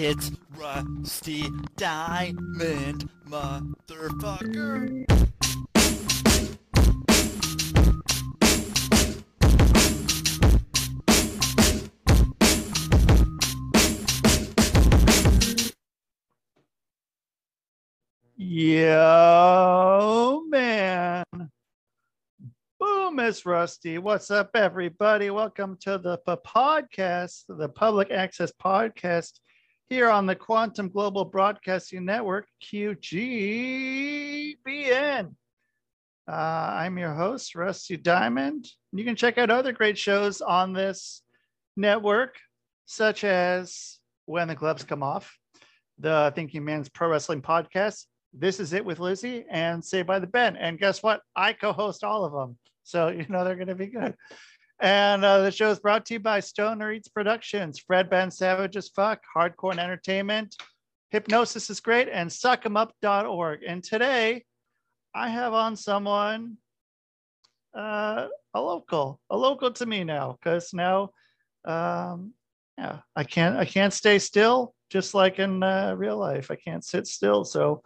It's Rusty Diamond, motherfucker. Yo, man. Boom, it's Rusty. What's up, everybody? Welcome to the podcast, the Public Access Podcast, here on the Quantum Global Broadcasting Network, QGBN. Uh, I'm your host, Rusty Diamond. You can check out other great shows on this network, such as When the Gloves Come Off, the Thinking Man's Pro Wrestling Podcast, This Is It with Lizzie, and Say by the Ben. And guess what? I co host all of them. So, you know, they're going to be good. And uh, the show is brought to you by Stoner Eats Productions, Fred Ben Savage as Fuck, Hardcore Entertainment, Hypnosis is Great, and SuckEmUp.org. And today I have on someone, uh, a local, a local to me now, because now, um, yeah, I can't, I can't stay still, just like in uh, real life. I can't sit still. So,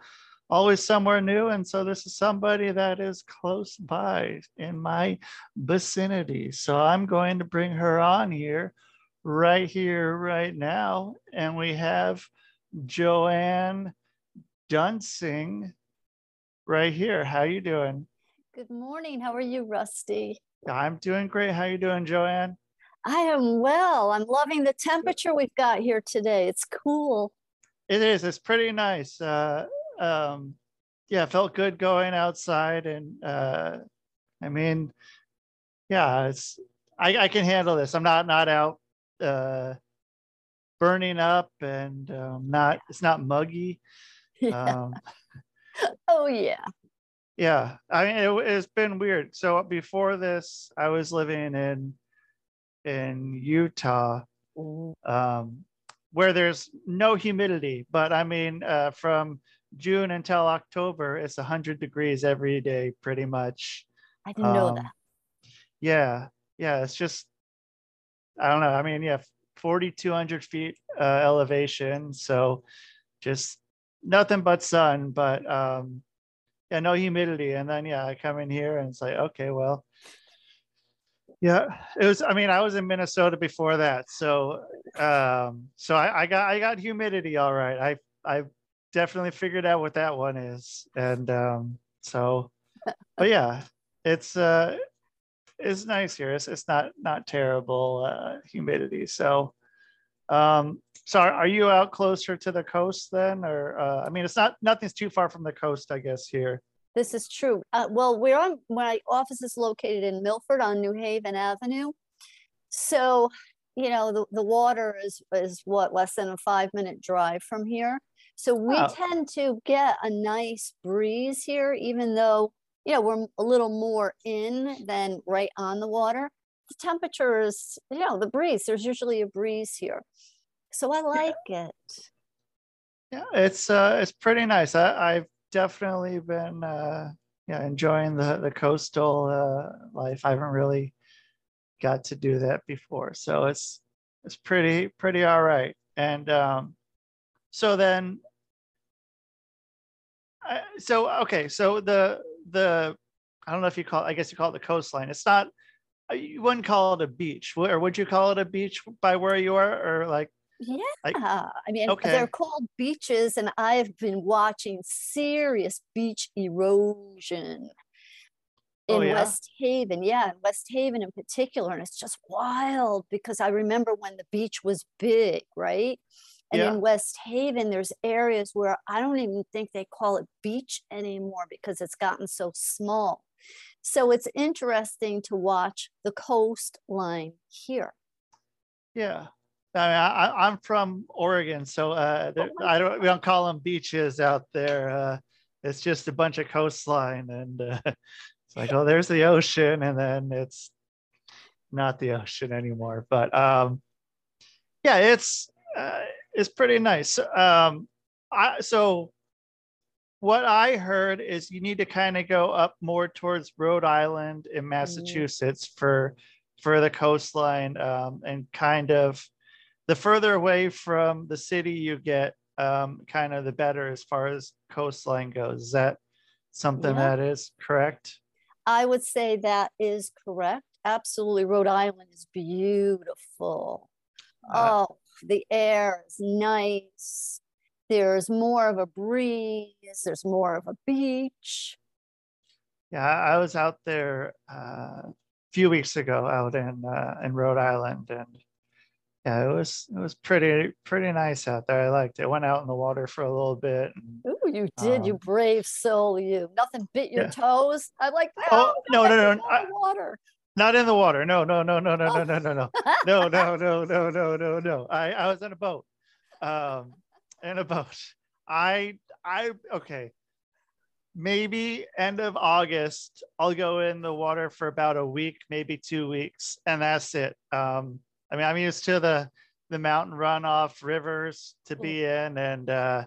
always somewhere new. And so this is somebody that is close by in my vicinity. So I'm going to bring her on here, right here, right now. And we have Joann Dunsing right here. How you doing? Good morning. How are you, Rusty? I'm doing great. How you doing, Joanne? I am well. I'm loving the temperature we've got here today. It's cool. It is. It's pretty nice. Uh, um, yeah, felt good going outside, and uh, I mean, yeah, it's I, I can handle this. I'm not not out uh, burning up, and um, not it's not muggy. Yeah. Um, oh yeah. yeah, I mean, it, it's been weird. So before this, I was living in in Utah, um, where there's no humidity. But I mean, uh, from June until October, it's 100 degrees every day, pretty much. I didn't know Um, that. Yeah, yeah, it's just, I don't know. I mean, yeah, 4,200 feet uh, elevation. So just nothing but sun, but um, yeah, no humidity. And then, yeah, I come in here and it's like, okay, well, yeah, it was, I mean, I was in Minnesota before that. So, um, so I, I got, I got humidity. All right. I, I definitely figured out what that one is. And um, so, but yeah, it's, uh, it's nice here. It's, it's not, not terrible uh, humidity. So, um, so are, are you out closer to the coast then? Or, uh, I mean, it's not, nothing's too far from the coast, I guess, here. This is true. Uh, well, we're on my office is located in Milford on New Haven Avenue. So, you know, the, the water is is what less than a five minute drive from here. So we Oh. tend to get a nice breeze here, even though you know we're a little more in than right on the water. The temperature is, you know, the breeze. There's usually a breeze here, so I like it. Yeah, it's uh, it's pretty nice. I, I've definitely been uh, yeah enjoying the the coastal uh, life. I haven't really got to do that before, so it's it's pretty pretty all right. And um, so then, I, so okay, so the the I don't know if you call it, I guess you call it the coastline. It's not uh, you wouldn't call it a beach, or would you call it a beach by where you are, or like Yeah, Like- I mean, okay. they're called beaches, and I have been watching serious beach erosion Oh, in yeah? West Haven. Yeah, in West Haven in particular. And it's just wild because I remember when the beach was big, right? And Yeah. in West Haven, there's areas where I don't even think they call it beach anymore because it's gotten so small. So it's interesting to watch the coastline here. Yeah. I mean, I, I- I'm from Oregon, so uh, there, my I don't. We don't call them beaches out there. Uh, it's just a bunch of coastline, and uh, it's like, oh, there's the ocean, and then it's not the ocean anymore. But um, yeah, it's uh, it's pretty nice. Um, I so what I heard is you need to kind of go up more towards Rhode Island in Massachusetts for for the coastline um, and kind of the further away from the city you get, um, kind of the better as far as coastline goes. Is that something Yeah. that is correct? I would say that is correct. Absolutely. Rhode Island is beautiful. Uh, Oh, the air is nice. There's more of a breeze. There's more of a beach. Yeah, I I was out there uh, a few weeks ago out in uh, in Rhode Island, and yeah, it was it was pretty pretty nice out there. I liked it. Went out in the water for a little bit. And, Ooh, you did, you Um, brave soul, you. Nothing bit your yeah. toes. I'm like, Oh, no, no, no, no, I- water. Not in the water. No, no, no, no, no, Oh. no, no, no, no, no, no, no, no, no, no, no. I I was in a boat, um, in a boat. I I okay. Maybe end of August, I'll go in the water for about a week, maybe two weeks, and that's it. Um, I mean, I'm used to the the mountain runoff rivers to be in, and uh,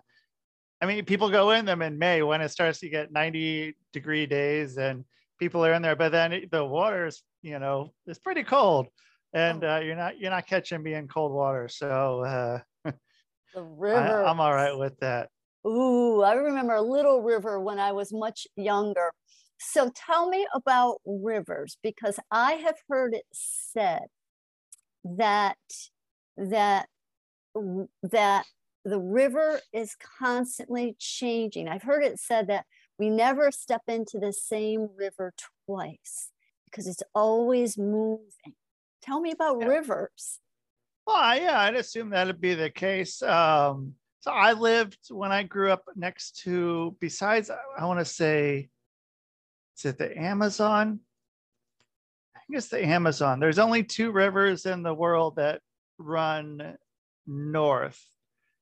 I mean, people go in them in May when it starts to get 90 degree days, and people are in there. But then the water is, you know, it's pretty cold, and uh, you're not you're not catching me in cold water. So uh, The I, river. I'm all right with that. Ooh, I remember a little river when I was much younger. So tell me about rivers because I have heard it said that that that the river is constantly changing. I've heard it said that we never step into the same river twice because it's always moving. Tell me about Yeah. rivers. Well, I- yeah, I'd assume that'd be the case. Um, so I lived when I grew up next to, besides, I, I want to say, is it the Amazon? I think it's the Amazon. There's only two rivers in the world that run north.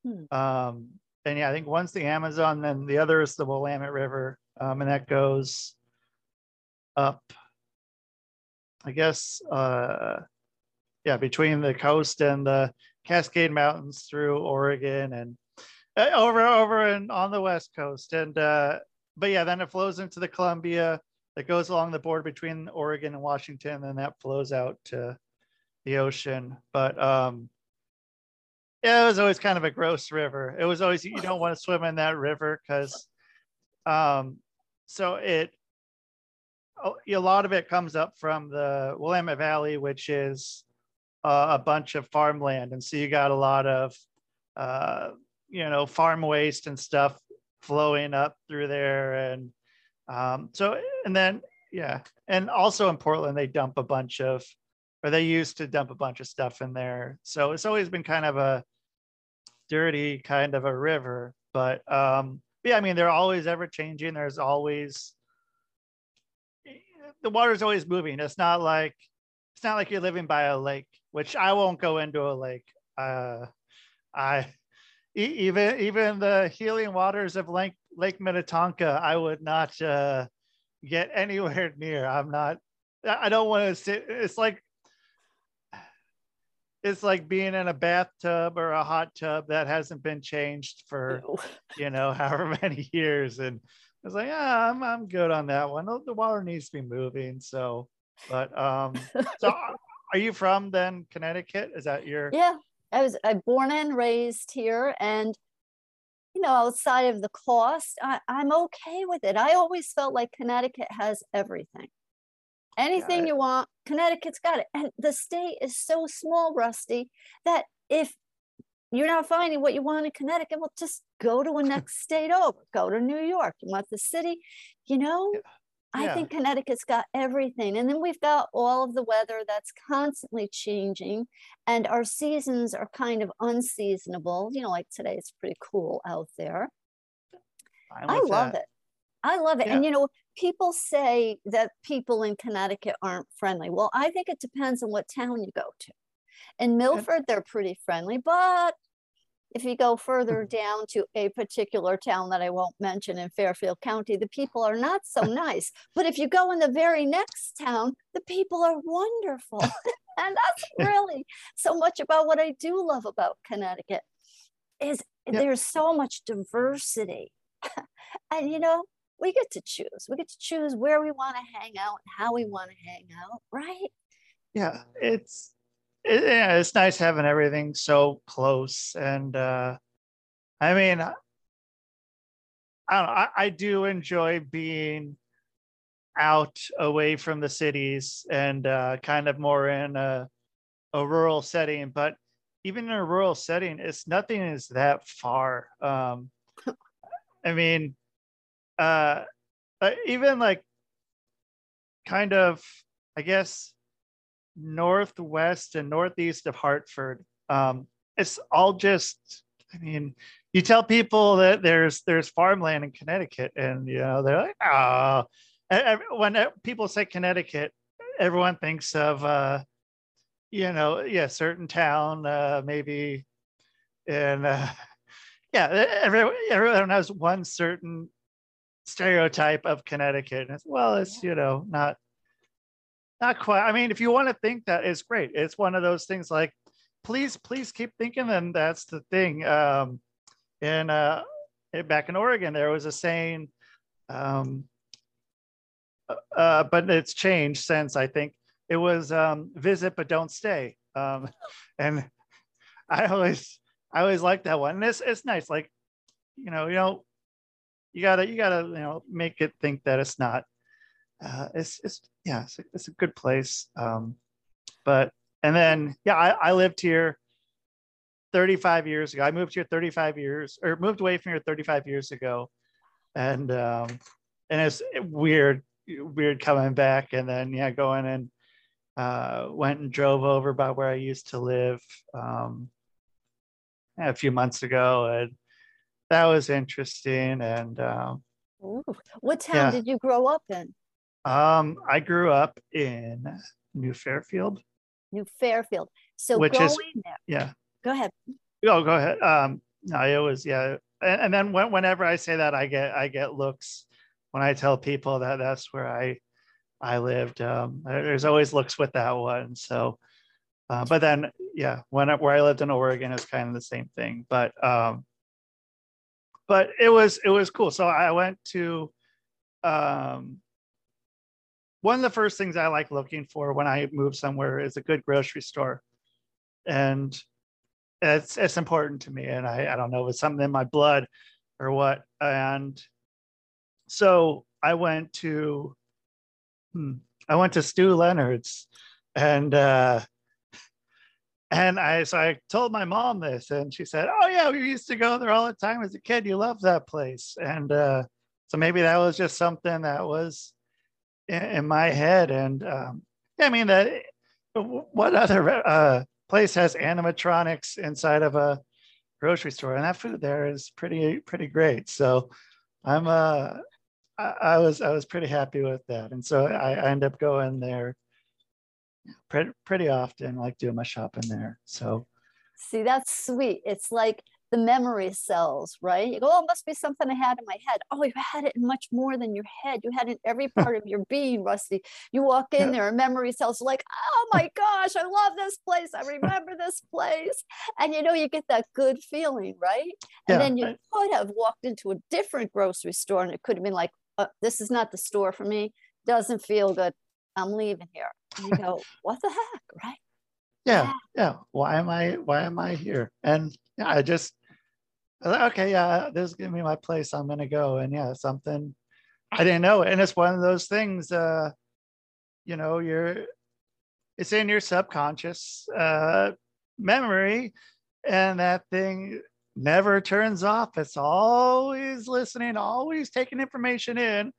Hmm. Um, and yeah, I think one's the Amazon, then the other is the Willamette River, um, and that goes up. I guess, uh, yeah, between the coast and the Cascade Mountains through Oregon and uh, over over and on the west coast. And uh, but yeah, then it flows into the Columbia that goes along the border between Oregon and Washington, and that flows out to the ocean. But um, yeah, it was always kind of a gross river. It was always you don't want to swim in that river because um, so it a a lot of it comes up from the Willamette Valley, which is uh, a bunch of farmland, and so you got a lot of uh, you know farm waste and stuff flowing up through there, and um, so and then yeah, and also in Portland they dump a bunch of or they used to dump a bunch of stuff in there, so it's always been kind of a dirty kind of a river, but um, yeah, I mean they're always ever changing. There's always the water's always moving. It's not like it's not like you're living by a lake, which I won't go into a lake. Uh, I even even the healing waters of Lake Lake Minnetonka, I would not uh, get anywhere near. I'm not. I don't want to sit. It's like it's like being in a bathtub or a hot tub that hasn't been changed for you know however many years and was like, yeah, I'm I'm good on that one. The- water needs to be moving. So, but um, so are- are you from then Connecticut? Is that your? Yeah, I was I born and raised here, and you know, outside of the cost, I, I'm okay with it. I always felt like Connecticut has everything. Anything you want, Connecticut's got it. And the state is so small, Rusty, that if you're not finding what you want in Connecticut, well, just go to a next state over. Go to New York. You want the city, you know? I Yeah. think Connecticut's got everything. And then we've got all of the weather that's constantly changing, and our seasons are kind of unseasonable. You know, like today, it's pretty cool out there. Fine I love that. it. I love it. Yeah. And you know, people say that people in Connecticut aren't friendly. Well, I think it depends on what town you go to. In Milford, they're pretty friendly, but if you go further mm-hmm. down to a particular town that I won't mention in Fairfield County, the people are not so nice. But if you go in the very next town, the people are wonderful. and that's really so much about what I do love about Connecticut is Yep. there's so much diversity. and you know, we get to choose. We get to choose where we want to hang out, and how we want to hang out, right? Yeah, it's it, yeah, it's nice having everything so close. And uh, I mean, I don't know, I, I do enjoy being out away from the cities and uh, kind of more in a, a rural setting. But even in a rural setting, it's nothing is that far. Um, I mean, uh, even like kind of, I guess, northwest and northeast of Hartford. Um, it's all just, I mean, you tell people that there's there's farmland in Connecticut, and you know they're like, oh. When people say Connecticut, everyone thinks of, uh, you know, yeah, certain town, uh, maybe, and uh, yeah, everyone, everyone has one certain stereotype of Connecticut. And well, it's you know not not quite. I mean, if you want to think that, it's great. It's one of those things like, please, please keep thinking. And that's the thing. Um, in uh, back in Oregon, there was a saying, um, uh, uh, but it's changed since. I think it was um, visit but don't stay. Um, and I always, I always like that one. And it's it's nice. Like, you know, you know, you gotta you gotta you know make it think that it's not uh, it's it's yeah it's a, it's a good place um, but and then yeah I, I lived here 35 years ago. I moved here 35 years or moved away from here 35 years ago. And um and it's weird weird coming back and then yeah going and uh went and drove over by where i used to live um a few months ago. And that was interesting. And um Ooh. what town yeah. did you grow up in um, I grew up in New Fairfield. New Fairfield. So which is there. yeah. Go ahead. Oh, go ahead. Um, no, it was yeah, and, and then when, whenever I say that, I get I get looks when I tell people that that's where I I lived. Um, there's always looks with that one. So, uh, but then yeah, when where I lived in Oregon is kind of the same thing. But um, but it was it was cool. So I went to um one of the first things I like looking for when I move somewhere is a good grocery store. And it's it's important to me. And I, I don't know, it's something in my blood or what. And so I went to hmm, I went to Stew Leonard's and uh and I so I told my mom this and she said, Oh yeah, we used to go there all the time as a kid. You love that place. And uh so maybe that was just something that was in, my head. And um, I mean, that what other uh, place has animatronics inside of a grocery store? And that food there is pretty pretty great. So I'm uh I, I was I was pretty happy with that, and so I, I end up going there pretty pretty often, like doing my shopping there. So see, that's sweet. It's like the memory cells, right? You go, oh, it must be something I had in my head. Oh, you had it in much more than your head. You had it in every part of your being, Rusty. You walk in there, memory cells like, oh my gosh, I love this place. I remember this place. And you know, you get that good feeling, right? And Yeah, then you could have walked into a different grocery store and it could have been like, uh, this is not the store for me. Doesn't feel good. I'm leaving here. And you go, what the heck, right? yeah, yeah. Why am I why am I here? And yeah, I just Thought, okay, yeah, this is gonna be my place. I'm gonna go. And yeah, something I didn't know. And it's one of those things, uh, you know, you're it's in your subconscious uh memory, and that thing never turns off. It's always listening, always taking information in.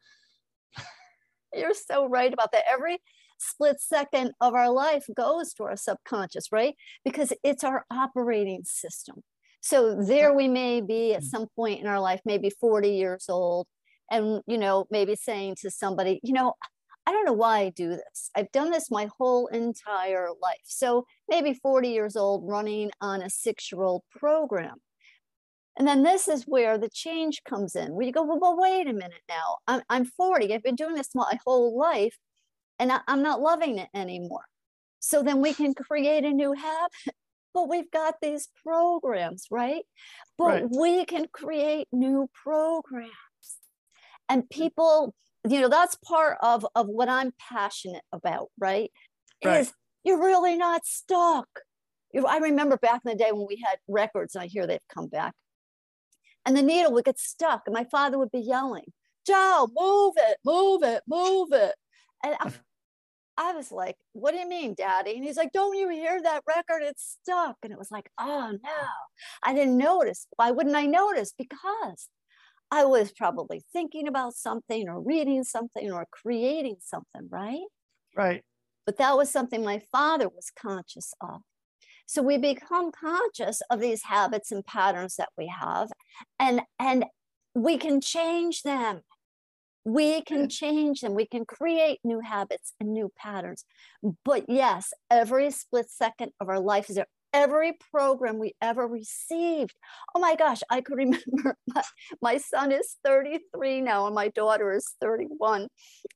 You're so right about that. Every split second of our life goes to our subconscious, right? Because it's our operating system. So there we may be at mm. some point in our life, maybe 40 years old, and you know, maybe saying to somebody, you know, I don't know why I do this. I've done this my whole entire life. So maybe 40 years old, running on a six year old program. And then this is where the change comes in, where you go, well, well wait a minute now. I'm, I'm 40. I've been doing this my whole life, and I, I'm not loving it anymore. So then we can create a new habit. But we've got these programs, right? But Right. we can create new programs. And mm. people, you know, that's part of, of what I'm passionate about, right? Right. Is You're really not stuck. I remember back in the day when we had records, and I hear they've come back, and the needle would get stuck, and my father would be yelling, Joe, move it, move it, move it. And I, was like, What do you mean, daddy? And he's like, Don't you hear that record? It's stuck. And it was like, Oh no, I didn't notice. Why wouldn't I notice? Because I was probably thinking about something or reading something or creating something, right? Right. But that was something my father was conscious of. So we become conscious of these habits and patterns that we have, and and we can change them. We can change them. We can create new habits and new patterns. But yes, every split second of our life is there. Every program we ever received. Oh my gosh, I could remember my, my son is 33 now and my daughter is 31.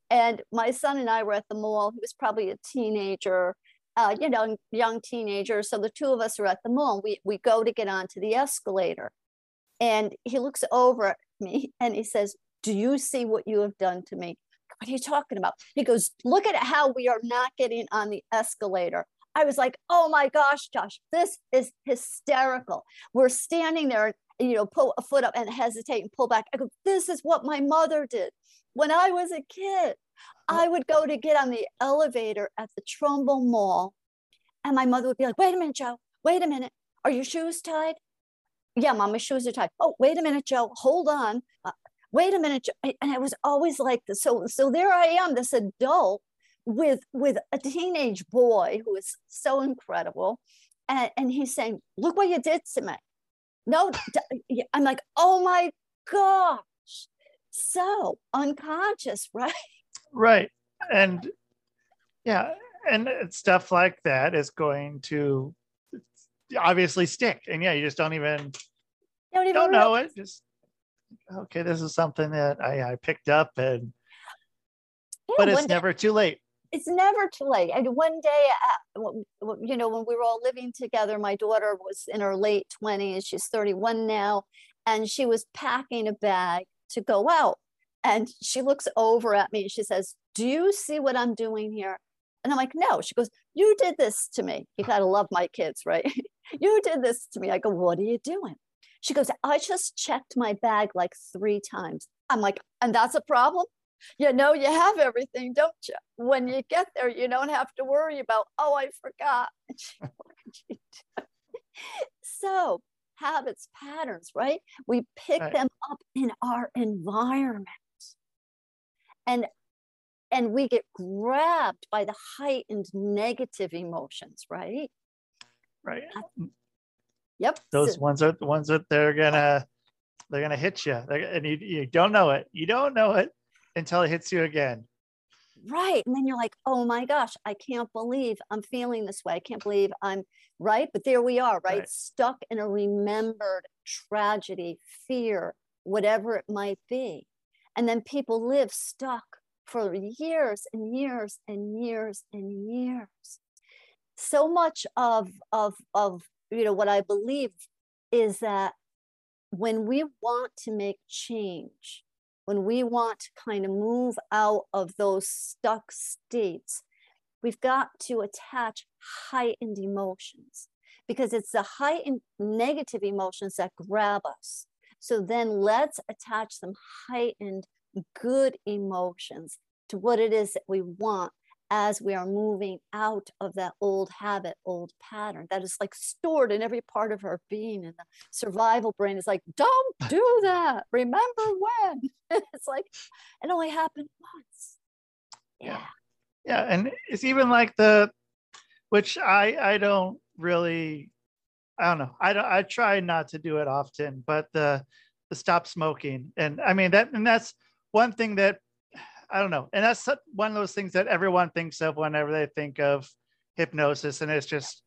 And my son and I were at the mall. He was probably a teenager, uh, you know, young teenager. So the two of us are at the mall. We, we go to get onto the escalator. And he looks over at me and he says, Do you see what you have done to me? What are you talking about? He goes, Look at how we are not getting on the escalator. I was like, Oh my gosh, Josh, this is hysterical. We're standing there, you know, pull a foot up and hesitate and pull back. I go, This is what my mother did when I was a kid. I would go to get on the elevator at the Trumbull Mall, and my mother would be like, Wait a minute, Joe, wait a minute. Are your shoes tied? Yeah, mom, my shoes are tied. Oh, wait a minute, Joe, hold on. Uh, wait a minute. And i was always like this. So, so there I am, this adult with with a teenage boy who is so incredible. And, and he's saying, Look what you did to me. No, i'm like, oh my gosh. So unconscious, right? Right. And yeah, and stuff like that is going to obviously stick. And yeah, you just don't even Don't even don't know it. Just okay, this is something that I, I picked up and Yeah, but it's day- never too late. it's never too late. And one day, uh, you know, when we were all living together, my daughter was in her late 20s. She's 31 now. And she was packing a bag to go out. And she looks over at me and she says, Do you see what I'm doing here? And I'm like, No. She goes, You did this to me. You got to love my kids, right? you did this to me. I go, What are you doing? She goes, I just checked my bag like three times. I'm like, And that's a problem? you know you have everything don't you when you get there you don't have to worry about oh i forgot so habits patterns right we pick Right. them up in our environment and and we get grabbed by the heightened negative emotions right Right. Yep Those so- ones are the ones that they're gonna they're gonna hit you. They're, and you, you don't know it. You don't know it until it hits you again. Right. And then you're like, oh my gosh, I can't believe I'm feeling this way. I can't believe I'm right. But there we are, right? Right. Stuck in a remembered tragedy, fear, whatever it might be. And then people live stuck for years and years and years and years. So much of of of you know what I believe is that when we want to make change, when we want to kind of move out of those stuck states, we've got to attach heightened emotions because it's the heightened negative emotions that grab us. So then let's attach some heightened good emotions to what it is that we want as we are moving out of that old habit, old pattern that is like stored in every part of our being. And the survival brain is like, don't do that. Remember when? it's like, it only happened once. Yeah. Yeah. And it's even like the which I I don't really I don't know. I don't I try not to do it often, but the the stop smoking. And I mean that and that's one thing that I don't know. And that's one of those things that everyone thinks of whenever they think of hypnosis. And it's just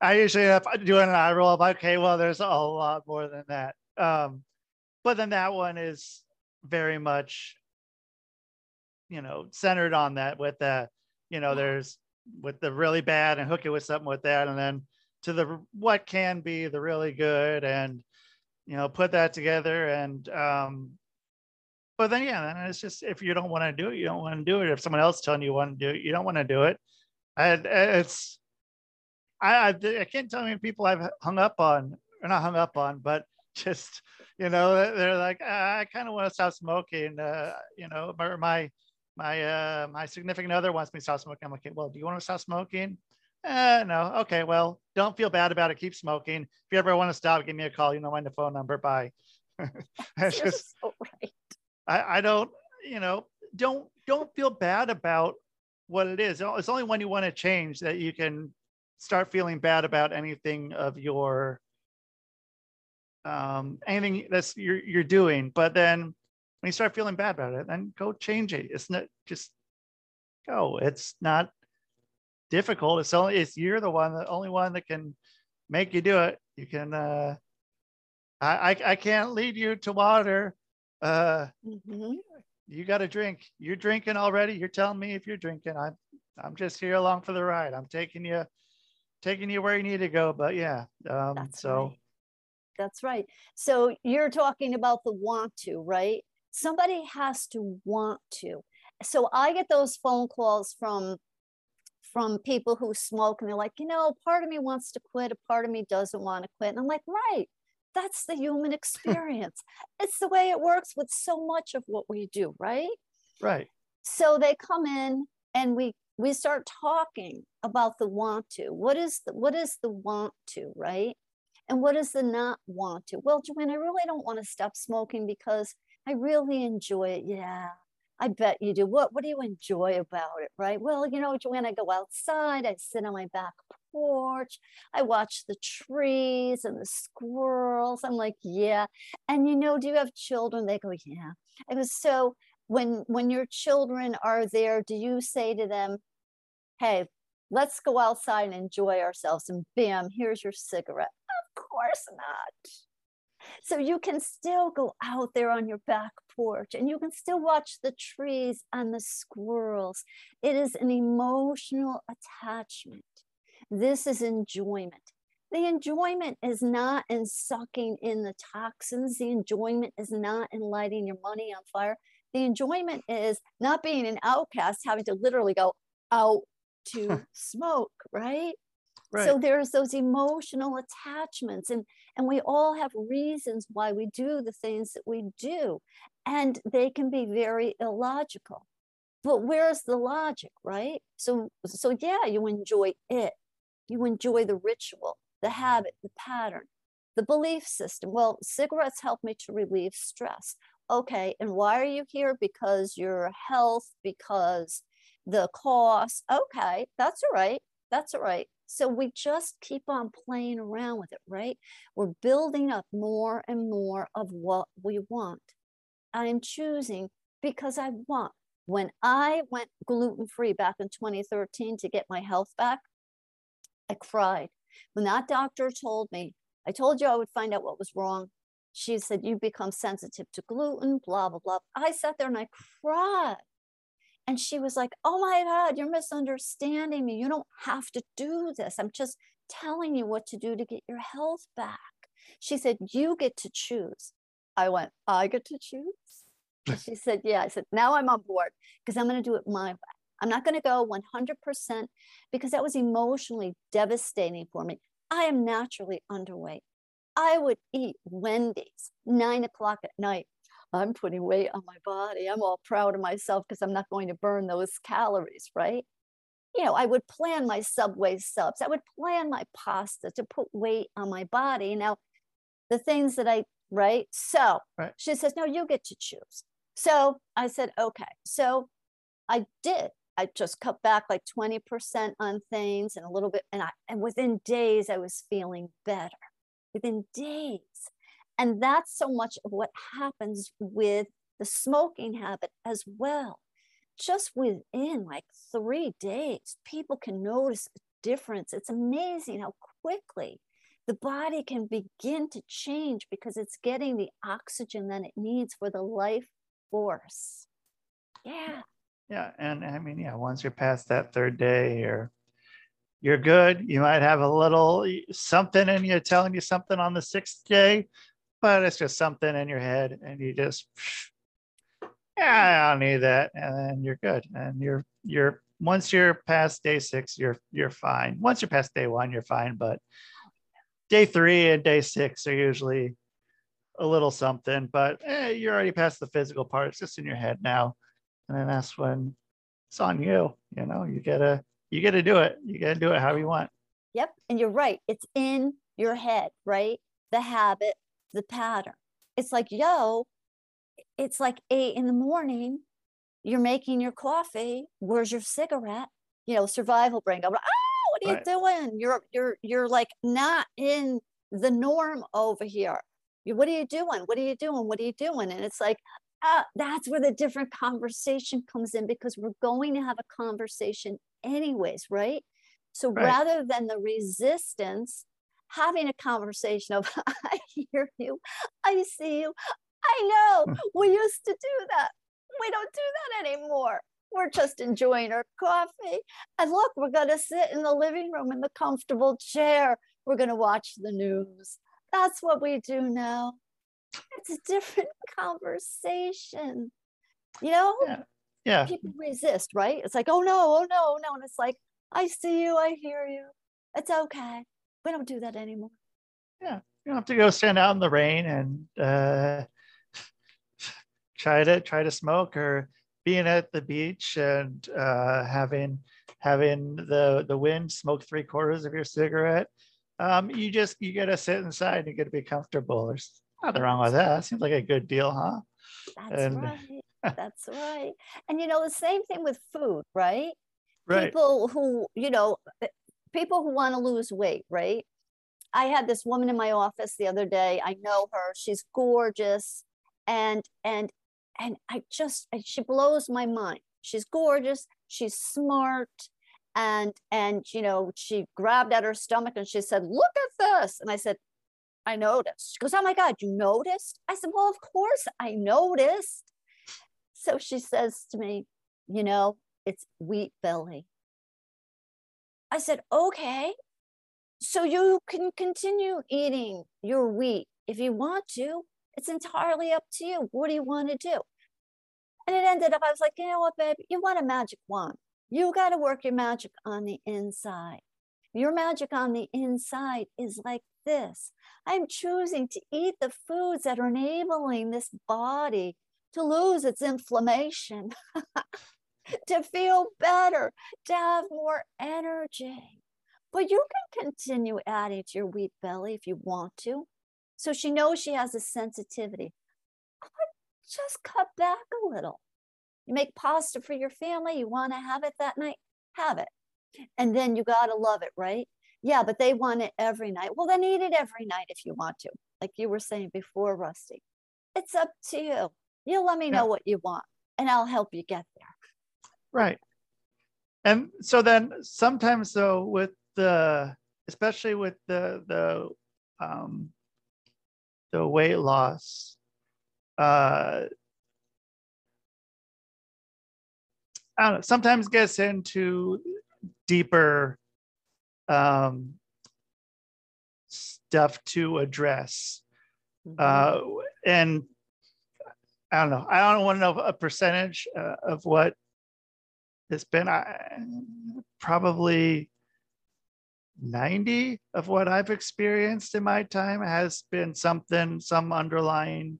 I usually end up doing an eye roll. I'm okay, well, there's a lot more than that. Um, but then that one is very much you know centered on that with the you know there's with the really bad and hook it with something with that and then to the what can be the really good and you know put that together and um but then yeah then it's just if you don't want to do it you don't want to do it if someone else telling you want to do it you don't want to do it And it's, I, I, can't tell how many people I've hung up on, or not hung up on, but just, you know, they're like, ah, I kind of want to stop smoking. Uh, you know, my, my, my, uh, my significant other wants me to stop smoking. I'm like, well, do you want to stop smoking? Uh, no. Okay. Well, don't feel bad about it. Keep smoking. If you ever want to stop, give me a call. You know my phone number. Bye. it's just, so right. I, I don't, you know, don't don't feel bad about what it is. It's only when you want to change that you can start feeling bad about anything of your um anything that's you're you're doing. But then when you start feeling bad about it, then go change it. It's not just go. It's not difficult. It's only it's you're the one, the only one that can make you do it. You can uh I I, I can't lead you to water. Uh Mhm. you got to drink. You're drinking already. You're telling me if you're drinking. I'm I'm just here along for the ride. I'm taking you taking you where you need to go. But yeah, um, That's so right. That's right. So you're talking about the want to, right? Somebody has to want to. So I get those phone calls from from people who smoke and they're like, you know, part of me wants to quit, a part of me doesn't want to quit. And I'm like, right, that's the human experience. it's the way it works with so much of what we do, right? right, so they come in and we we start talking about the want to. What is the what is the want to right? And what is the not want to? Well joann i really don't want to stop smoking because i really enjoy it. Yeah i bet you do. What what do you enjoy about it right? Well you know joann i go outside i sit on my back porch i watch the trees and the squirrels i'm like yeah. And you know do you have children? They go yeah. I was so when when your children are there do you say to them hey let's go outside and enjoy ourselves and bam here's your cigarette. Of course not. So you can still go out there on your back porch and you can still watch the trees and the squirrels. It is an emotional attachment this is enjoyment the enjoyment is not in sucking in the toxins the enjoyment is not in lighting your money on fire the enjoyment is not being an outcast, having to literally go out to smoke, right? right, So there's those emotional attachments, and and we all have reasons why we do the things that we do, and they can be very illogical. But where's the logic, right? So so yeah, you enjoy it, you enjoy the ritual, the habit, the pattern, the belief system. Well, cigarettes help me to relieve stress okay, and why are you here? Because your health, because the cost. Okay, that's all right. That's all right. So we just keep on playing around with it, right? We're building up more and more of what we want. I'm choosing because I want. When I went gluten free back in 2013 to get my health back, I cried. When that doctor told me, I told you I would find out what was wrong she said, You become sensitive to gluten, blah, blah, blah. I sat there and I cried. And she was like, Oh my God, you're misunderstanding me. You don't have to do this. I'm just telling you what to do to get your health back. She said, You get to choose. I went, I get to choose. she said, Yeah. I said, Now I'm on board because I'm going to do it my way. I'm not going to go 100% because that was emotionally devastating for me. I am naturally underweight. I would eat Wendy's nine o'clock at night. I'm putting weight on my body. I'm all proud of myself because I'm not going to burn those calories, right? You know, I would plan my Subway subs. I would plan my pasta to put weight on my body. Now, the things that I, right? So Right. she says, no, you get to choose. So I said, okay. So I did. I just cut back like 20% on things and a little bit. And I, and within days, I was feeling better within days. And that's so much of what happens with the smoking habit as well. Just within like three days, people can notice a difference. It's amazing how quickly the body can begin to change because it's getting the oxygen that it needs for the life force. Yeah. Yeah, and I mean, yeah, once you're past that third day, you're you're good. You might have a little something in you telling you something on the sixth day, but it's just something in your head, and you just yeah, I don't need that, and then you're good, and you're you're once you're past day six, you're you're fine. Once you're past day one, you're fine. But day three and day six are usually a little something. But eh, you're already past the physical part. It's just in your head now, and then that's when it's on you. You know, you gotta you gotta do it. You gotta do it how you want. Yep. And you're right. It's in your head, right? The habit, the pattern. It's like, yo, it's like eight in the morning. You're making your coffee. Where's your cigarette? You know, survival brain. Go, ah, what are you Right. doing? You're you're you're like not in the norm over here. You, what are you doing? What are you doing? What are you doing? And it's like, ah, that's where the different conversation comes in because we're going to have a conversation anyways, right? So Right. rather than the resistance, having a conversation of, I hear you, I see you, I know we used to do that. We don't do that anymore. We're just enjoying our coffee. And look, we're going to sit in the living room in the comfortable chair. We're going to watch the news. That's what we do now. It's a different conversation. You know, Yeah. Yeah. people resist, right? It's like, oh no, oh no, oh no. And it's like, I see you, I hear you. It's okay. We don't do that anymore. Yeah. You don't have to go stand out in the rain and uh, try to try to smoke or being at the beach and uh, having having the the wind smoke three quarters of your cigarette. Um, you just you gotta sit inside. You gotta be comfortable. There's nothing wrong with that. That Seems like a good deal, huh? That's And- right. That's right. And you know, the same thing with food, right? Right. People who, you know, uh, people who want to lose weight, right? I had this woman in my office the other day. I know her. She's gorgeous. And and and I just she blows my mind. She's gorgeous, she's smart, and and you know, she grabbed at her stomach and she said, "Look at this." And I said, I noticed. She goes, Oh my God, you noticed? I said, Well, of course I noticed. So she says to me, You know, it's wheat belly. I said, Okay. So you can continue eating your wheat if you want to. It's entirely up to you. What do you want to do? And it ended up, I was like, You know what, babe? You want a magic wand. You got to work your magic on the inside. Your magic on the inside is like this. I'm choosing to eat the foods that are enabling this body to lose its inflammation, to feel better, to have more energy. But you can continue adding to your wheat belly if you want to. So she knows she has a sensitivity. Just cut back a little. You make pasta for your family, you want to have it that night, have it. And then you got to love it, right? Yeah, but they want it every night. Well, then eat it every night if you want to, like you were saying before, Rusty. It's up to you. You let me know what you want, and I'll help you get there. Right. And so then sometimes though with the especially with the the um the weight loss uh I don't know, sometimes gets into deeper um stuff to address Mhm. uh, and I don't know. I don't want to know a percentage uh, of what it's been. I, probably 90 of what I've experienced in my time has been something, some underlying,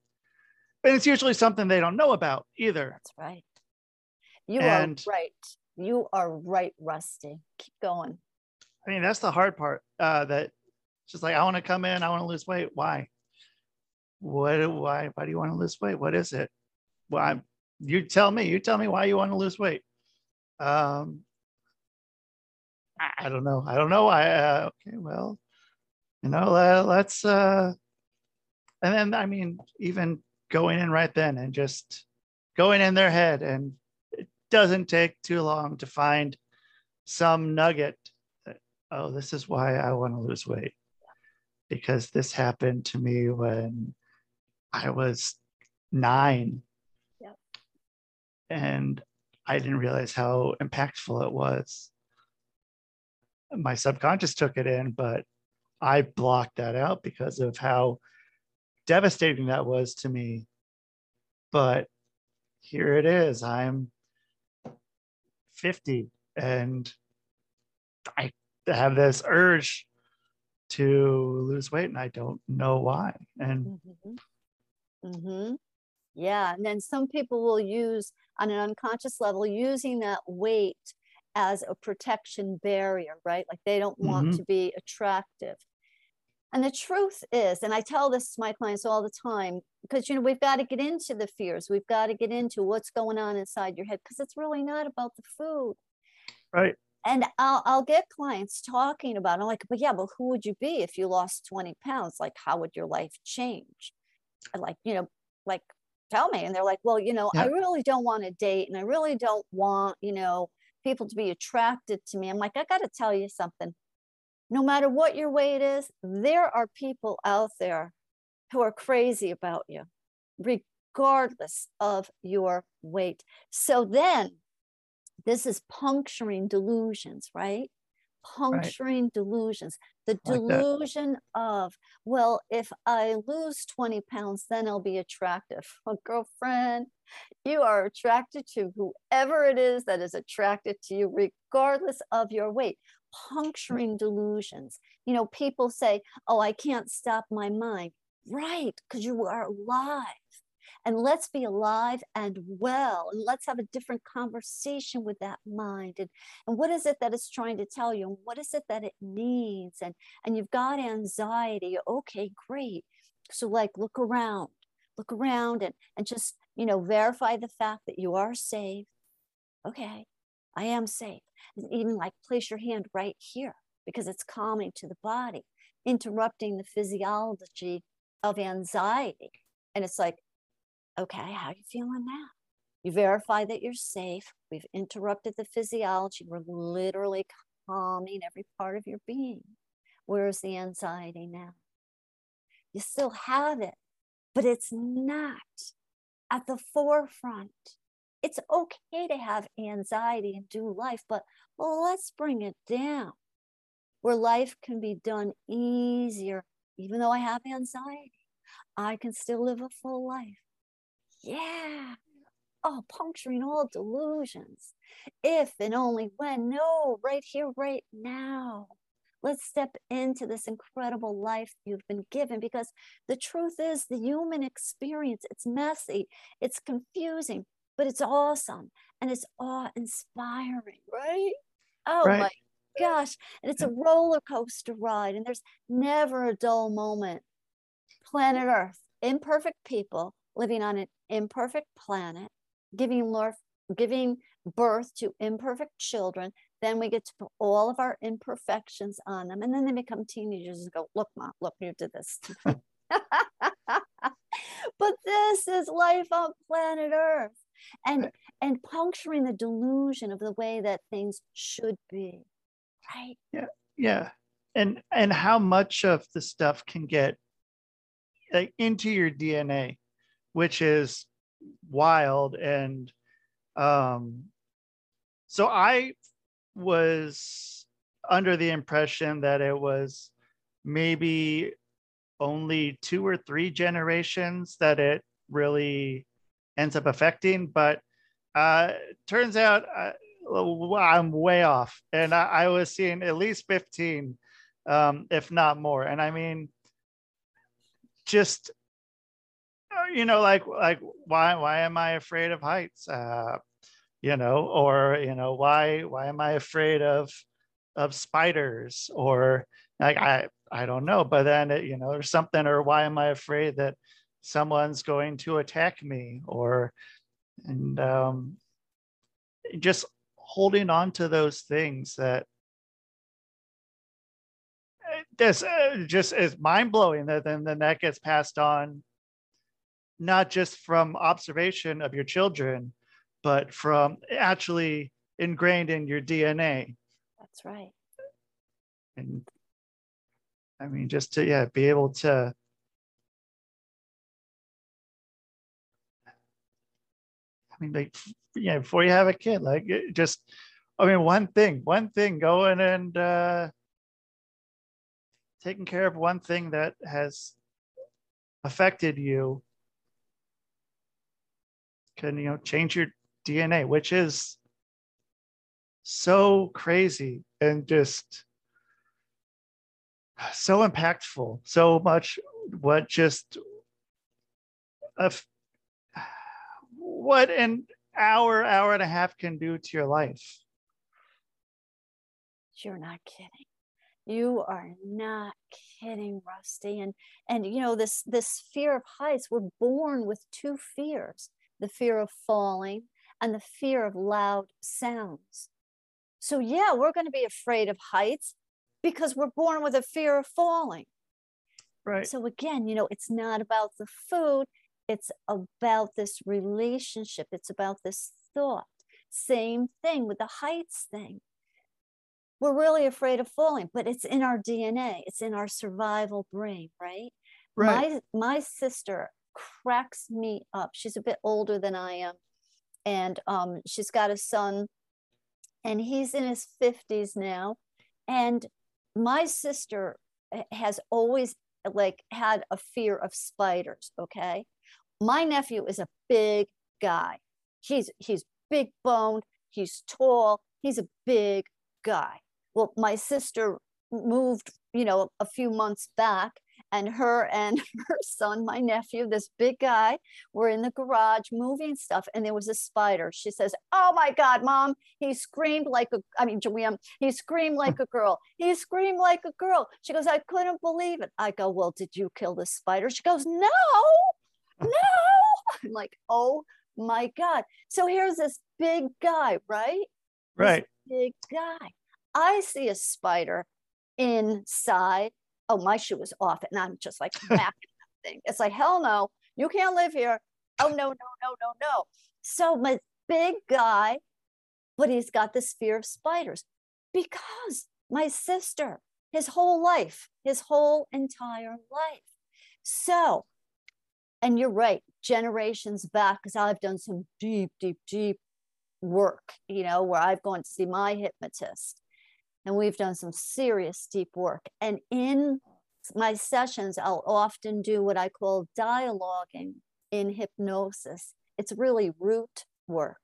and it's usually something they don't know about either. That's right. You And- are right. You are right, Rusty. Keep going. I mean, that's the hard part. Uh, that just like I want to come in, I want to lose weight. Why? What? Why? Why do you want to lose weight? What is it? Well, I'm, you tell me. You tell me why you want to lose weight. Um, I, I don't know. I don't know. I uh, okay. Well, you know, uh, let's. Uh, and then I mean, even going in right then and just going in their head, and it doesn't take too long to find some nugget oh, this is why I want to lose weight. Because this happened to me when I was nine. Yep. And I didn't realize how impactful it was. My subconscious took it in, but I blocked that out because of how devastating that was to me. But here it is. I'm 50 and I have this urge to lose weight and I don't know why. And Mm-hmm. Mm-hmm. Yeah. And then some people will use on an unconscious level using that weight as a protection barrier, right? Like they don't want Mhm. to be attractive. And the truth is, and I tell this to my clients all the time, because you know, we've got to get into the fears, we've got to get into what's going on inside your head, because it's really not about the food. right. And I'll, I'll get clients talking about it. I'm like, but yeah, but who would you be if you lost 20 pounds? Like, how would your life change? Like, you know, like, tell me. And they're like, well, you know, I really don't want to date and I really don't want, you know, people to be attracted to me. I'm like, I got to tell you something. No matter what your weight is, there are people out there who are crazy about you, regardless of your weight. So then, this is puncturing delusions, right? Puncturing delusions. The like that. delusion of, well, if I lose 20 pounds, then I'll be attractive. Well, girlfriend, you are attracted to whoever it is that is attracted to you, regardless of your weight. Puncturing delusions. You know, people say, oh, I can't stop my mind. Right, because you are alive and let's be alive and well and let's have a different conversation with that mind and, and what is it that it's trying to tell you and what is it that it needs and and you've got anxiety okay great. So like look around look around and and just you know verify the fact that you are safe. Okay i am safe. And even like place your hand right here because it's calming to the body interrupting the physiology of anxiety. And it's like okay, how are you feeling now? You verify that you're safe. We've interrupted the physiology. We're literally calming every part of your being. Where's the anxiety now? You still have it, but it's not at the forefront. It's okay to have anxiety and do life, but well, let's bring it down where life can be done easier. Even though I have anxiety, I can still live a full life. Yeah. Oh, puncturing all delusions. If and only when. No, right here, right now. Let's step into this incredible life you've been given because the truth is the human experience, it's messy, it's confusing, but it's awesome and it's awe inspiring, right? Oh Right. my gosh. And it's a roller coaster ride, and there's never a dull moment. Planet Earth, imperfect people living on an imperfect planet, giving lor- giving birth to imperfect children. Then we get to put all of our imperfections on them, and then they become teenagers and go, "Look, mom, look, you did this." but this is life on planet Earth, and Right. and puncturing the delusion of the way that things should be, right? yeah yeah and and how much of the stuff can get like into your dna which is wild. And um so i was under the impression that it was maybe only two or three generations that it really ends up affecting. But uh turns out uh, i'm way off. And I, I was seeing at least 15 um if not more. And i mean just you know like like why why am i afraid of heights? Uh you know or you know why why am i afraid of of spiders? Or like i i don't know but then it, you know there's something or why am i afraid that someone's going to attack me? Or and um just holding on to those things that uh, this uh, just is mind blowing that then then that gets passed on not just from observation of your children but from actually ingrained in your DNA That's right. and I mean just to yeah be able to I mean like yeah before you have a kid like just I mean one thing one thing going and uh taking care of one thing that has affected you can you know change your DNA which is so crazy and just so impactful. So much what just of what an hour, hour and a half can do to your life. You're not kidding. You are not kidding, Rusty. And and you know this this fear of heights. We're born with two fears: the fear of falling and the fear of loud sounds. So yeah, we're going to be afraid of heights because we're born with a fear of falling. Right. So again, you know, it's not about the food, it's about this relationship, it's about this thought. Same thing with the heights thing. We're really afraid of falling, but it's in our DNA, it's in our survival brain, right? Right. My my sister cracks me up. She's a bit older than I am. And um, she's got a son, and he's in his 50s now. And my sister has always like had a fear of spiders okay my nephew is a big guy he's he's big boned he's tall he's a big guy well my sister moved you know a few months back and her and her son, my nephew, this big guy, were in the garage moving stuff, and there was a spider. She says, "Oh my God, mom!" He screamed like a, I mean, Joann, he screamed like a girl. He screamed like a girl. She goes, "I couldn't believe it." I go, "Well, did you kill the spider?" She goes, "No, no." I'm like, "Oh my God!" So here's this big guy, right? Right. This big guy. I see a spider inside oh, my shoe is off. And I'm just like. It's like, hell no, you can't live here. Oh, no, no, no, no, no. So my big guy, but he's got this fear of spiders because my sister, his whole life, his whole entire life. So, and you're right, generations back, because I've done some deep, deep, deep work, you know, where I've gone to see my hypnotist and we've done some serious deep work. And in my sessions, I'll often do what I call dialoguing in hypnosis. It's really root work.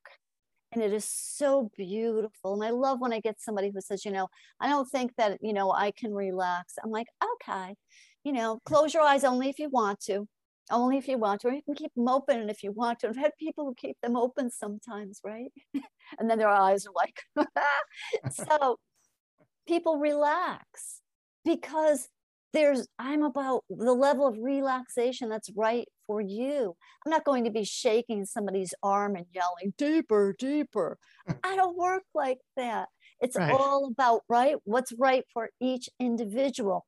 And it is so beautiful. And I love when I get somebody who says, you know, I don't think that, you know, I can relax. I'm like, okay, you know, mm. close your eyes only if you want to, only if you want to, or you can keep them open and if you want to. I've had people who keep them open sometimes, right? and then their eyes are like, so people relax because there's i'm about the level of relaxation that's right for you. I'm not going to be shaking somebody's arm and yelling deeper deeper. I don't work like that. It's right. all about right what's right for each individual.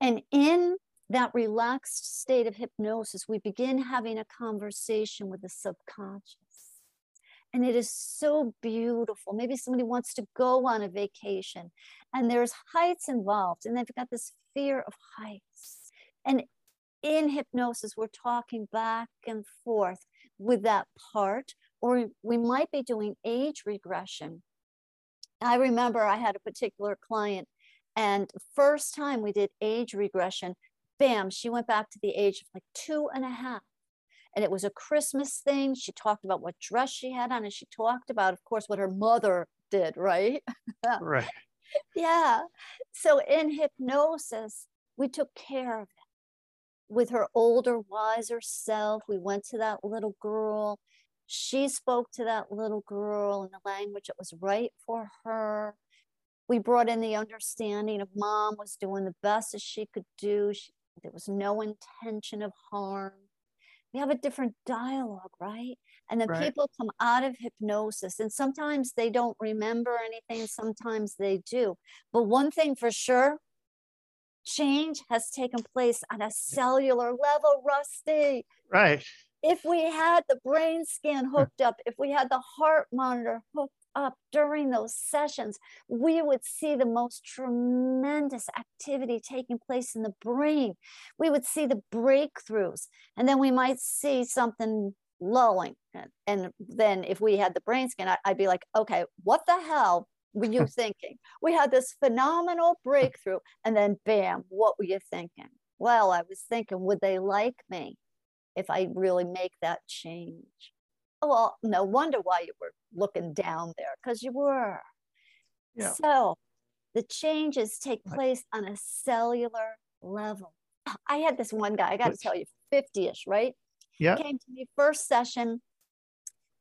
And in that relaxed state of hypnosis we begin having a conversation with the subconscious and it is so beautiful. Maybe somebody wants to go on a vacation and there's heights involved and they've got this fear of heights. And in hypnosis, we're talking back and forth with that part, or we might be doing age regression. I remember I had a particular client, and first time we did age regression, bam, she went back to the age of like two and a half and it was a Christmas thing. She talked about what dress she had on, and she talked about, of course, what her mother did, right? right. yeah. So in hypnosis, we took care of it. With her older, wiser self, we went to that little girl. She spoke to that little girl in the language that was right for her. We brought in the understanding of mom was doing the best that she could do. She, there was no intention of harm we have a different dialogue, right? And then right. people come out of hypnosis, and sometimes they don't remember anything, sometimes they do. But one thing for sure, change has taken place on a cellular level, Rusty. Right. If we had the brain scan hooked up, if we had the heart monitor hooked up during those sessions, we would see the most tremendous activity taking place in the brain. We would see the breakthroughs, and then we might see something lulling. And then if we had the brain scan, I'd be like, okay, what the hell were you thinking? We had this phenomenal breakthrough, and then bam, what were you thinking? Well, I was thinking, would they like me if I really make that change? Well, no wonder why you were looking down there because you were. Yeah. So the changes take place on a cellular level. I had this one guy, I got to tell you, 50 ish, right? Yeah. Came to me first session.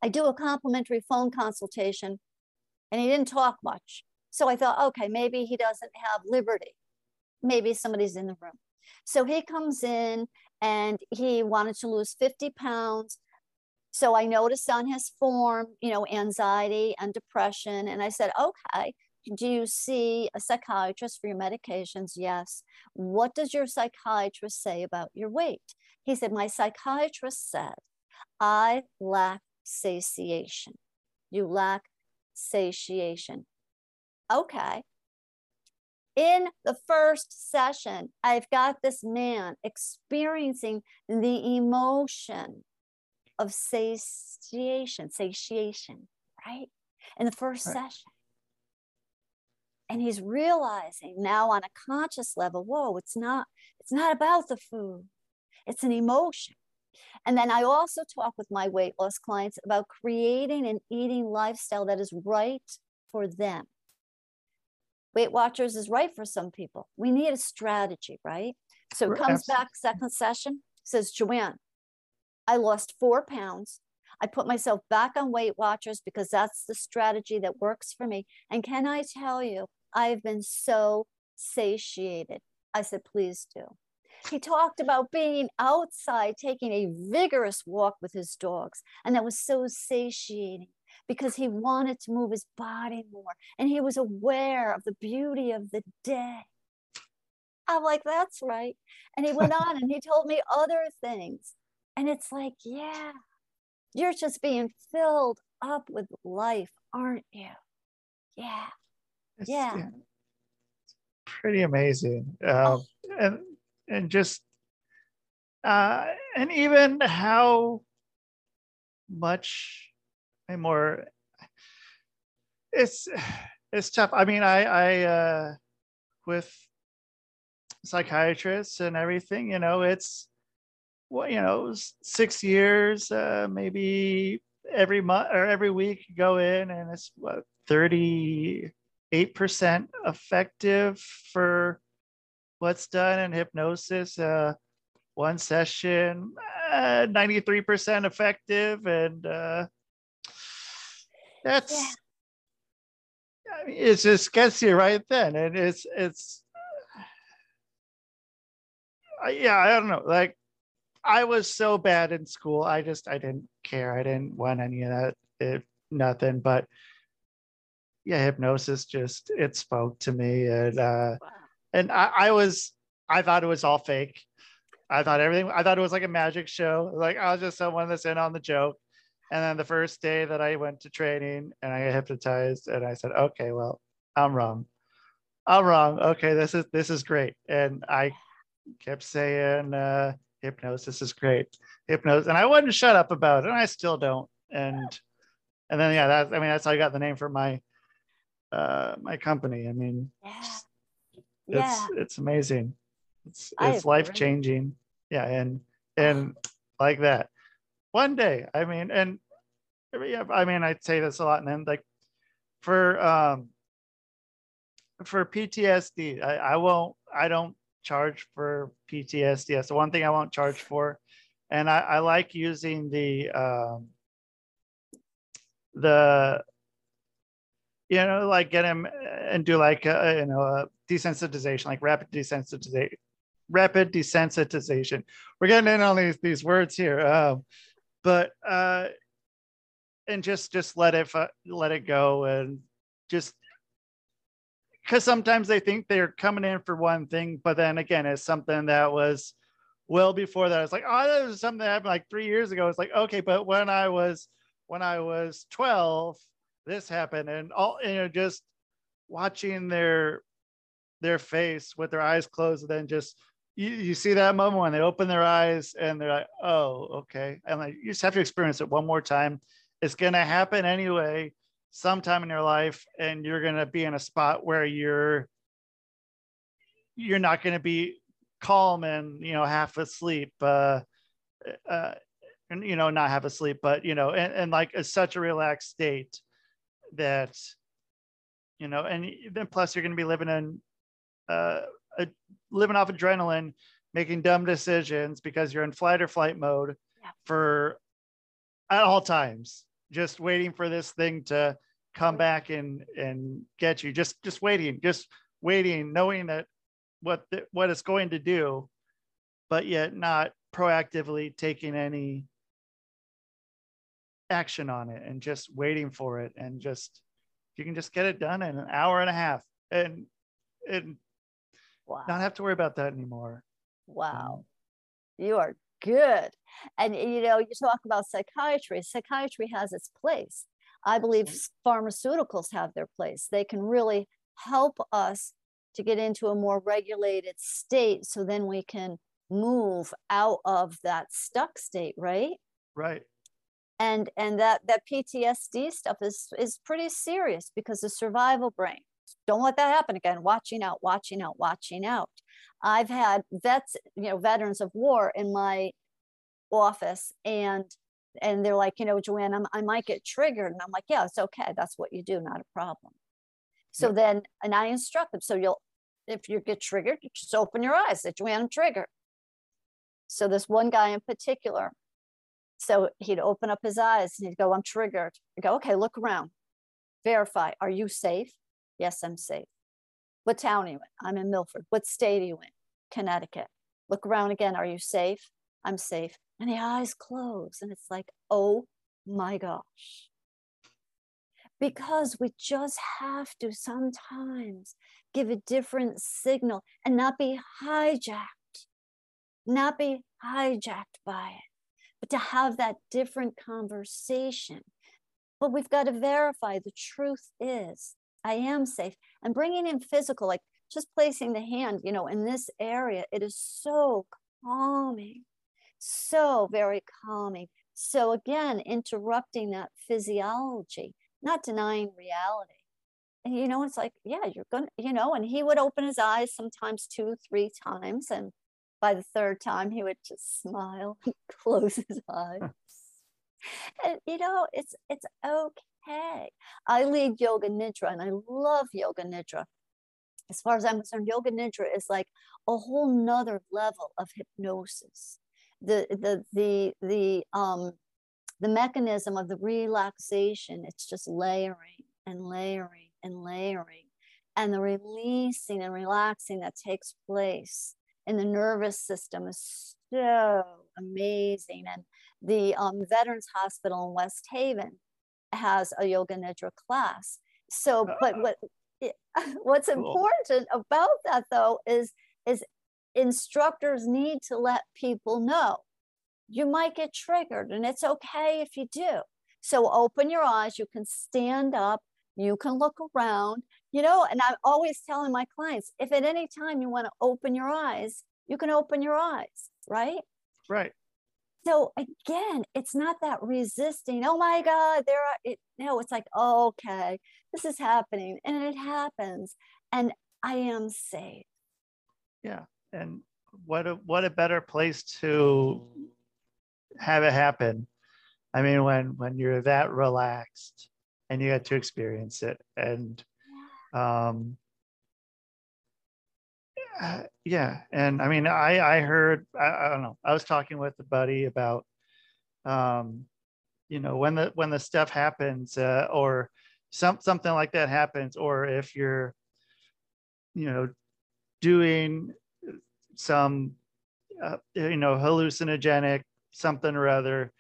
I do a complimentary phone consultation and he didn't talk much. So I thought, okay, maybe he doesn't have liberty. Maybe somebody's in the room. So he comes in and he wanted to lose 50 pounds. So I noticed on his form, you know, anxiety and depression. And I said, okay, do you see a psychiatrist for your medications? Yes. What does your psychiatrist say about your weight? He said, my psychiatrist said, I lack satiation. You lack satiation. Okay. In the first session, I've got this man experiencing the emotion of satiation, satiation, right? In the first Right. session. And he's realizing now on a conscious level, whoa, it's not, it's not about the food. It's an emotion. And then I also talk with my weight loss clients about creating an eating lifestyle that is right for them. Weight Watchers is right for some people. We need a strategy, right? So it comes absolutely. back second session, says, Joann, I lost four pounds. I put myself back on Weight Watchers because that's the strategy that works for me. And can I tell you, I've been so satiated. I said, please do. He talked about being outside, taking a vigorous walk with his dogs. And that was so satiating because he wanted to move his body more and he was aware of the beauty of the day. I'm like, that's right. And he went on and he told me other things. And it's like, yeah, you're just being filled up with life, aren't you? Yeah. It's, Yeah. It's pretty amazing. Um, and and just uh and even how much and more it's it's tough. I mean, I I uh with psychiatrists and everything, you know, it's well, you know, six years, uh maybe every month or every week you go in and it's what 38% effective for what's done in hypnosis uh one session uh, 93% effective and uh that's Yeah. I mean, it just gets you right then and it's it's yeah i don't know like i was so bad in school. I just i didn't care. I didn't want any of that it, nothing but yeah hypnosis just it spoke to me and uh Wow. and I, I was i thought it was all fake. I thought everything i thought it was like a magic show. Like i was just someone that's in on the joke. And then the first day that i went to training and i got hypnotized and i said okay well i'm wrong. I'm wrong. Okay this is this is great. And i kept saying uh hypnosis is great. Hypnosis and i wouldn't shut up about it and i still don't. And and then yeah that's, i mean that's how i got the name for my uh my company. I mean Yeah. it's Yeah. it's amazing. It's I it's life changing yeah and and like that. One day i mean and yeah i mean i'd say this a lot and then like for um for ptsd i, I won't i don't charge for ptsd that's the one thing i won't charge for. And i, I like using the um the you know like get him and do like a, you know a desensitization like rapid desensitization rapid desensitization. We're getting in on these these words here um, but uh and just just let it let it go and just because sometimes they think they're coming in for one thing but then again it's something that was well before that. It's like oh that was something that happened like three years ago. It's like okay but when i was when i was 12 this happened and all you know just watching their their face with their eyes closed and then just you, you see that moment when they open their eyes and they're like oh okay and like you just have to experience it one more time. It's to happen anyway sometime in your life and you're going to be in a spot where you're you're not going to be calm and you know half asleep uh uh and you know not half asleep but you know and, and like it's such a relaxed state that you know, and then plus you're going to be living in, uh, a, living off adrenaline, making dumb decisions because you're in flight or flight mode Yeah. for at all times, just waiting for this thing to come back and and get you. Just just waiting, just waiting, knowing that what the, what it's going to do, but yet not proactively taking any action on it and just waiting for it and just you can just get it done in an hour and a half and and Wow. not have to worry about that anymore. Wow. Mm-hmm. You are good. And you know, you talk about psychiatry. Psychiatry has its place. I believe pharmaceuticals have their place. They can really help us to get into a more regulated state so then we can move out of that stuck state, right? Right. and and that that PTSD stuff is is pretty serious because the survival brain. Don't let that happen again. Watching out, watching out, watching out. I've had vets, you know, veterans of war in my office, and and they're like, you know, Joann, I'm, I might get triggered, and I'm like, yeah, it's okay. That's what you do, not a problem. So Yep. then, and I instruct them. So you'll, if you get triggered, just open your eyes. Say, Joann, I'm triggered. So this one guy in particular, so he'd open up his eyes and he'd go, I'm triggered. I go, okay, look around. Verify. Are you safe? Yes, I'm safe. What town are you in? I'm in Milford. What state are you in? Connecticut. Look around again. Are you safe? I'm safe. And the eyes close. And it's like, oh my gosh. Because we just have to sometimes give a different signal and not be hijacked, not be hijacked by it but to have that different conversation. But we've got to verify the truth is I am safe. And bringing in physical, like just placing the hand, you know, in this area, it is so calming, so very calming. So again, interrupting that physiology, not denying reality. And you know, it's like, yeah, you're gonna, you know, and he would open his eyes sometimes two, three times. And by the third time, he would just smile and close his eyes. and you know, it's it's okay. I lead yoga nidra and I love yoga nidra. As far as I'm concerned, yoga nidra is like a whole nother level of hypnosis. The the the the um the mechanism of the relaxation, it's just layering and layering and layering. And the releasing and relaxing that takes place in the nervous system is so amazing. And the um, Veterans Hospital in West Haven has a yoga nidra class. So, but ah. what it- what's Cool. important about that though is is instructors need to let people know you might get triggered and it's okay if you do. So open your eyes, you can stand up, you can look around, you know, and I'm always telling my clients if at any time you want to open your eyes, you can open your eyes, right? Right. So again, it's not that resisting. Oh my God, there are. It, no, it's like okay, this is happening, and it happens, and I am safe. Yeah. And what a what a better place to have it happen. I mean, when when you're that relaxed and you get to experience it, and um, uh, yeah, and I mean, I I heard I, I don't know. I was talking with a buddy about, um, you know, when the when the stuff happens, uh, or some something like that happens, or if you're, you know, doing some, uh, you know, hallucinogenic something or other,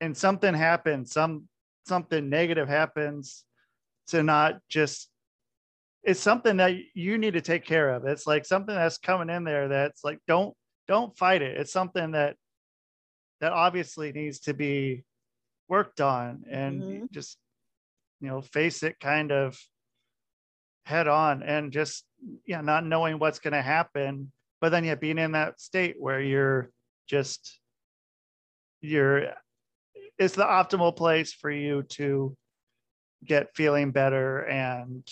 and something happens, some something negative happens, to not just it's something that you need to take care of. It's like something that's coming in there that's like don't don't fight it. It's something that that obviously needs to be worked on and Mhm. just you know face it kind of head on and just yeah not knowing what's going to happen but then yeah being in that state where you're just you're it's the optimal place for you to get feeling better and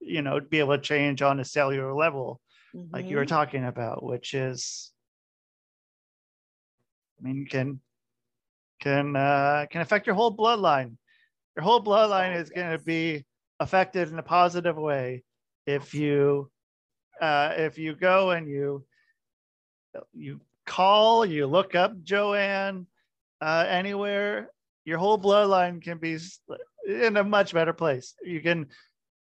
you know be able to change on a cellular level like you were Mhm. talking about which is i mean can can uh can affect your whole bloodline your whole bloodline Oh, is going to be affected in a positive way if you uh, if you go and you you call, you look up Joann uh, anywhere, your whole bloodline can be in a much better place. You can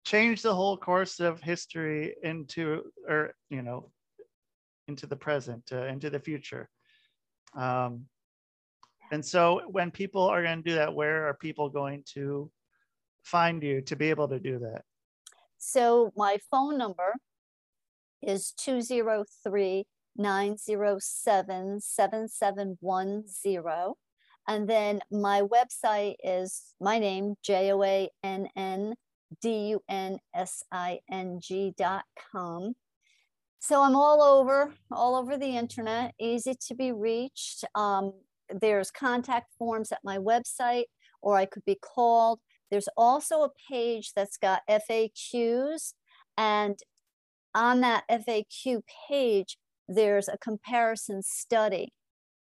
change the whole course of history into, or you know, into the present, uh, into the future. Um, and so, when people are going to do that, where are people going to find you to be able to do that? So my phone number is 203 907 7710. And then my website is my name, J O A N N D U N S I N G dot com. So I'm all over, all over the internet, easy to be reached. Um, there's contact forms at my website, or I could be called. There's also a page that's got FAQs, and on that FAQ page, there's a comparison study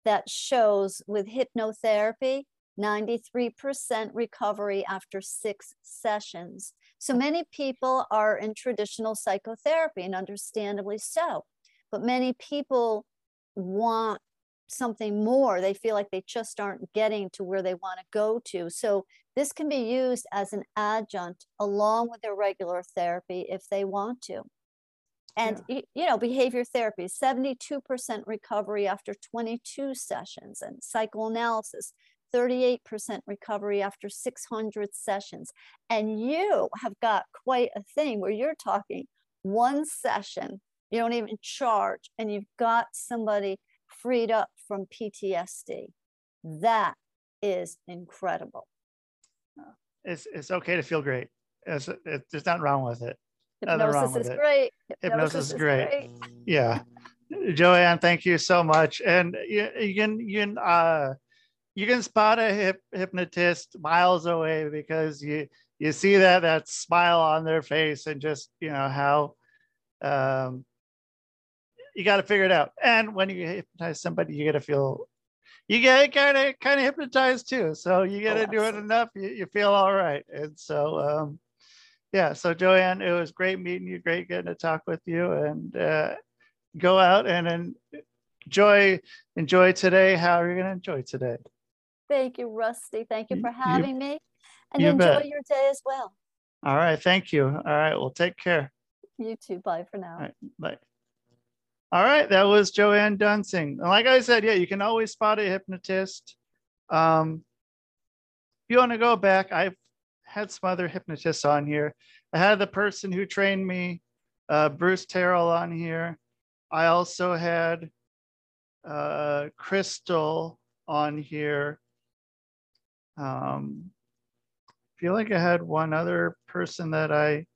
that shows with hypnotherapy, 93% recovery after six sessions. So many people are in traditional psychotherapy, and understandably so. But many people want something more. They feel like they just aren't getting to where they want to go to. So this can be used as an adjunct along with their regular therapy if they want to. And y- you know, behavior therapy, 72% recovery after 22 sessions, and psychoanalysis, 38% recovery after 600 sessions. And you have got quite a thing where you're talking one session, you don't even charge, and you've got somebody freed up from PTSD. That is incredible. It's it's okay to feel great. It's, it, there's nothing wrong with it. Hypnosis is it. great. Hypnosis is great. Yeah, Joann, thank you so much. And you, you can you can uh you can spot a hip, hypnotist miles away because you you see that that smile on their face and just you know how um you got to figure it out. And when you hypnotize somebody, you got to feel you get kind of kind of hypnotized too. So you got to do it enough, you, you feel all right. And so um yeah, so Joann, it was great meeting you, great getting to talk with you, and uh, go out and en- enjoy enjoy today. How are you going to enjoy today? Thank you, Rusty. Thank you You- for you- having me. And you enjoy bet. your day as well. All right, thank you. All right, well, take care. You too. Bye for now. All right, bye. All right, that was Joann Dunsing. And like I said, yeah, you can always spot a hypnotist. Um, if you want to go back, I've had some other hypnotists on here. I had the person who trained me, uh, Bruce Terrell, on here. I also had uh, Crystal on here. Um, I feel like I had one other person that I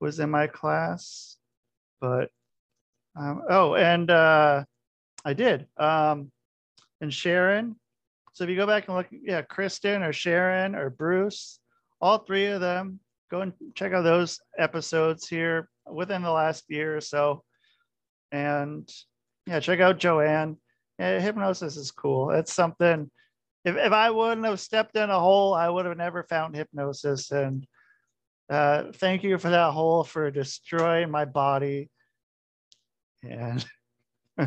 was in my class, but um, oh, and uh, I did. Um, and Sharon. So if you go back and look, yeah, Kristen or Sharon or Bruce, all three of them, go and check out those episodes here within the last year or so. And yeah, check out Joann. Yeah, hypnosis is cool. It's something. If, if I wouldn't have stepped in a hole, I would have never found hypnosis. And uh, thank you for that hole for destroying my body. And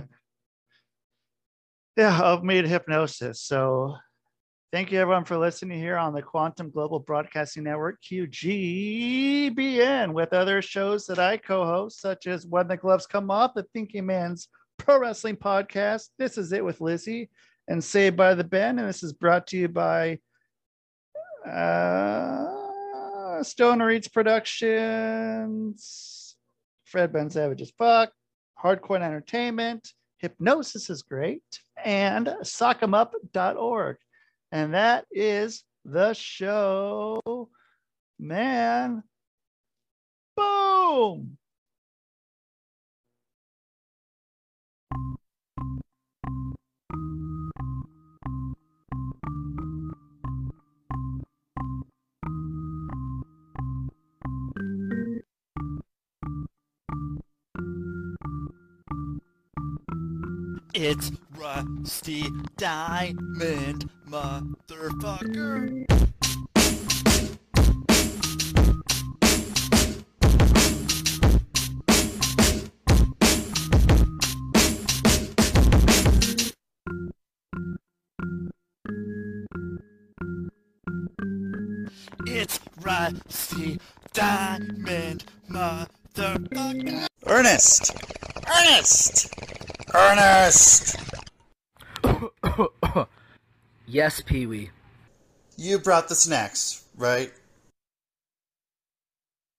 yeah, of me to hypnosis. So thank you everyone for listening here on the Quantum Global Broadcasting Network, QGBN, with other shows that I co-host, such as When the Gloves Come Off, the Thinking Man's Pro Wrestling Podcast. This is it with Lizzie and Saved by the Ben. And this is brought to you by uh, Stoner Eats Productions, Fred Ben Savage's fuck, Hardcore Entertainment, Hypnosis is great, and sockemup.org. And that is the show. Man. Boom. It's Rusty Diamond, motherfucker. It's Rusty Diamond, motherfucker. Ernest! Ernest! Ernest! yes, Pee Wee. You brought the snacks, right?